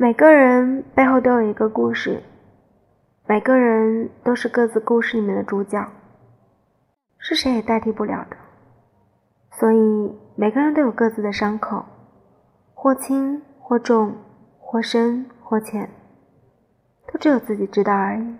每个人背后都有一个故事每个人都是各自故事里面的主角是谁也代替不了的。所以每个人都有各自的伤口或轻或重或深或浅都只有自己知道而已。